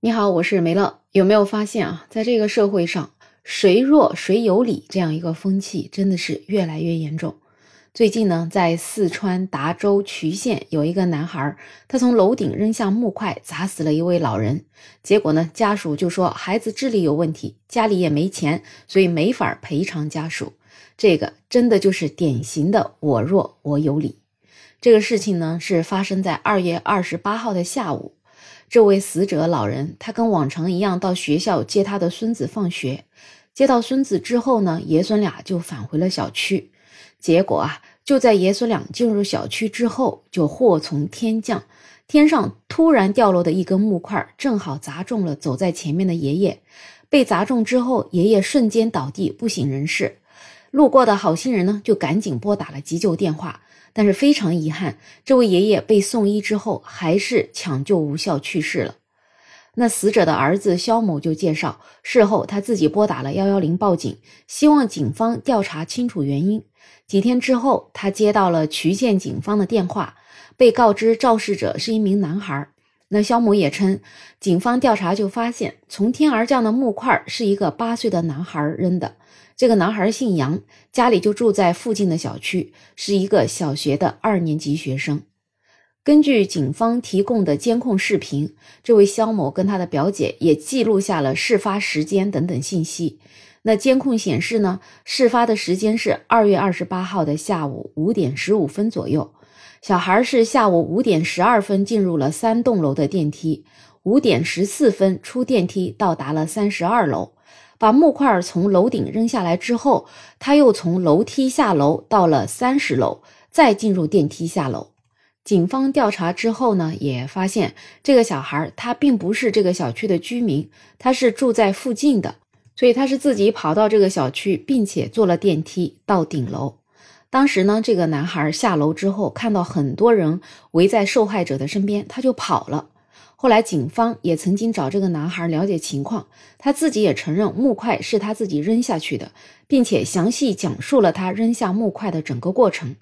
你好，我是梅乐。有没有发现啊，在这个社会上，谁弱谁有理这样一个风气真的是越来越严重。最近呢，在四川达州渠县有一个男孩，他从楼顶扔下木块砸死了一位老人。结果呢，家属就说孩子智力有问题，家里也没钱，所以没法赔偿家属。这个真的就是典型的我弱我有理。这个事情呢，是发生在二月二十八号的下午。这位死者老人，他跟往常一样到学校接他的孙子放学。接到孙子之后呢，爷孙俩就返回了小区。结果啊，就在爷孙俩进入小区之后，就祸从天降，天上突然掉落的一根木块，正好砸中了走在前面的爷爷。被砸中之后，爷爷瞬间倒地不省人事。路过的好心人呢，就赶紧拨打了急救电话。但是非常遗憾，这位爷爷被送医之后还是抢救无效去世了。那死者的儿子肖某就介绍，事后他自己拨打了幺幺零报警，希望警方调查清楚原因。几天之后，他接到了渠县警方的电话，被告知肇事者是一名男孩。那肖某也称，警方调查就发现，从天而降的木块是一个八岁的男孩扔的。这个男孩姓杨，家里就住在附近的小区，是一个小学的二年级学生。根据警方提供的监控视频，这位肖某跟他的表姐也记录下了事发时间等等信息。那监控显示呢，事发的时间是二月二十八号的下午五点十五分左右，小孩是下午五点十二分进入了三栋楼的电梯，五点十四分出电梯到达了三十二楼。把木块从楼顶扔下来之后，他又从楼梯下楼到了三十楼，再进入电梯下楼。警方调查之后呢，也发现这个小孩他并不是这个小区的居民，他是住在附近的，所以他是自己跑到这个小区，并且坐了电梯到顶楼。当时呢，这个男孩下楼之后，看到很多人围在受害者的身边，他就跑了。后来，警方也曾经找这个男孩了解情况，他自己也承认木块是他自己扔下去的，并且详细讲述了他扔下木块的整个过程。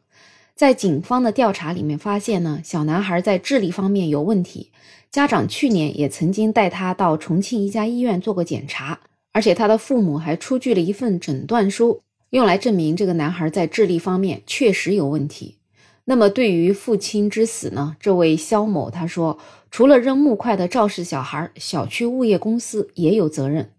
在警方的调查里面发现呢，小男孩在智力方面有问题，家长去年也曾经带他到重庆一家医院做过检查，而且他的父母还出具了一份诊断书，用来证明这个男孩在智力方面确实有问题。那么，对于父亲之死呢？这位肖某他说，除了扔木块的肇事小孩，小区物业公司也有责任，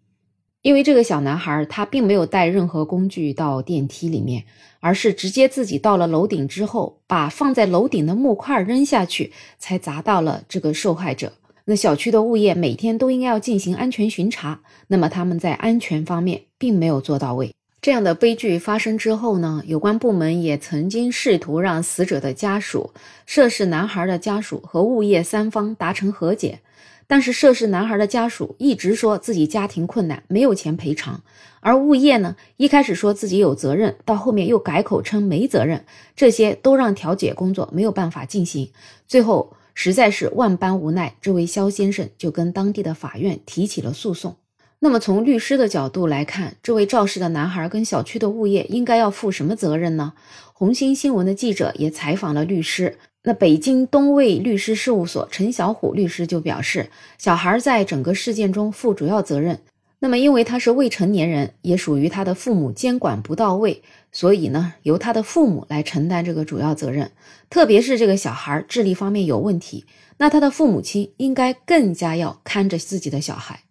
因为这个小男孩他并没有带任何工具到电梯里面，而是直接自己到了楼顶之后，把放在楼顶的木块扔下去，才砸到了这个受害者。那小区的物业每天都应该要进行安全巡查，那么他们在安全方面并没有做到位。这样的悲剧发生之后呢，有关部门也曾经试图让死者的家属、涉事男孩的家属和物业三方达成和解，但是涉事男孩的家属一直说自己家庭困难，没有钱赔偿，而物业呢，一开始说自己有责任，到后面又改口称没责任，这些都让调解工作没有办法进行，最后实在是万般无奈，这位肖先生就跟当地的法院提起了诉讼。那么从律师的角度来看，这位肇事的男孩跟小区的物业应该要负什么责任呢？红星新闻的记者也采访了律师，那北京东卫律师事务所陈小虎律师就表示，小孩在整个事件中负主要责任。那么因为他是未成年人，也属于他的父母监管不到位，所以呢，由他的父母来承担这个主要责任。特别是这个小孩智力方面有问题，那他的父母亲应该更加要看着自己的小孩。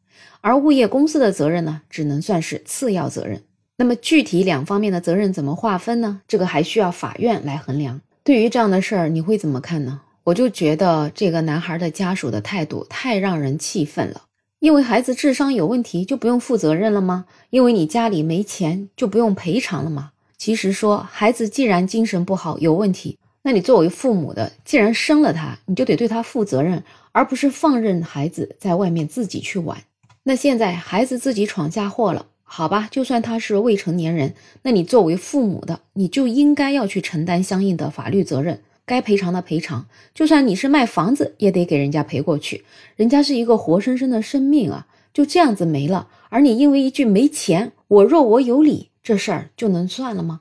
而物业公司的责任呢，只能算是次要责任。那么具体两方面的责任怎么划分呢？这个还需要法院来衡量。对于这样的事儿，你会怎么看呢？我就觉得这个男孩的家属的态度太让人气愤了。因为孩子智商有问题就不用负责任了吗？因为你家里没钱就不用赔偿了吗？其实说孩子既然精神不好有问题，那你作为父母的，既然生了他，你就得对他负责任，而不是放任孩子在外面自己去玩。那现在孩子自己闯下祸了，好吧，就算他是未成年人，那你作为父母的，你就应该要去承担相应的法律责任，该赔偿的赔偿，就算你是卖房子，也得给人家赔过去，人家是一个活生生的生命啊，就这样子没了，而你因为一句没钱，我弱我有理，这事儿就能算了吗？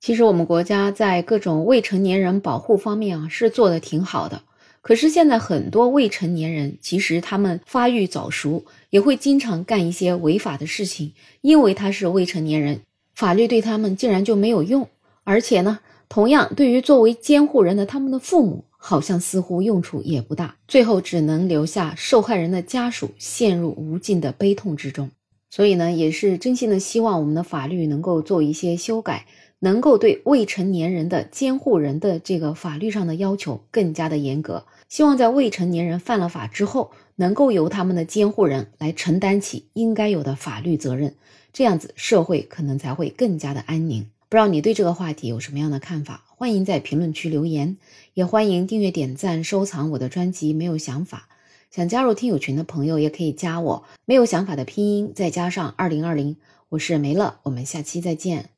其实我们国家在各种未成年人保护方面啊，是做的挺好的。可是现在很多未成年人，其实他们发育早熟，也会经常干一些违法的事情，因为他是未成年人，法律对他们竟然就没有用。而且呢，同样对于作为监护人的他们的父母，好像似乎用处也不大，最后只能留下受害人的家属陷入无尽的悲痛之中。所以呢，也是真心的希望我们的法律能够做一些修改。能够对未成年人的监护人的这个法律上的要求更加的严格，希望在未成年人犯了法之后，能够由他们的监护人来承担起应该有的法律责任，这样子社会可能才会更加的安宁。不知道你对这个话题有什么样的看法？欢迎在评论区留言，也欢迎订阅、点赞、收藏我的专辑。没有想法，想加入听友群的朋友也可以加我。没有想法的拼音再加上二零二零，我是梅乐，我们下期再见。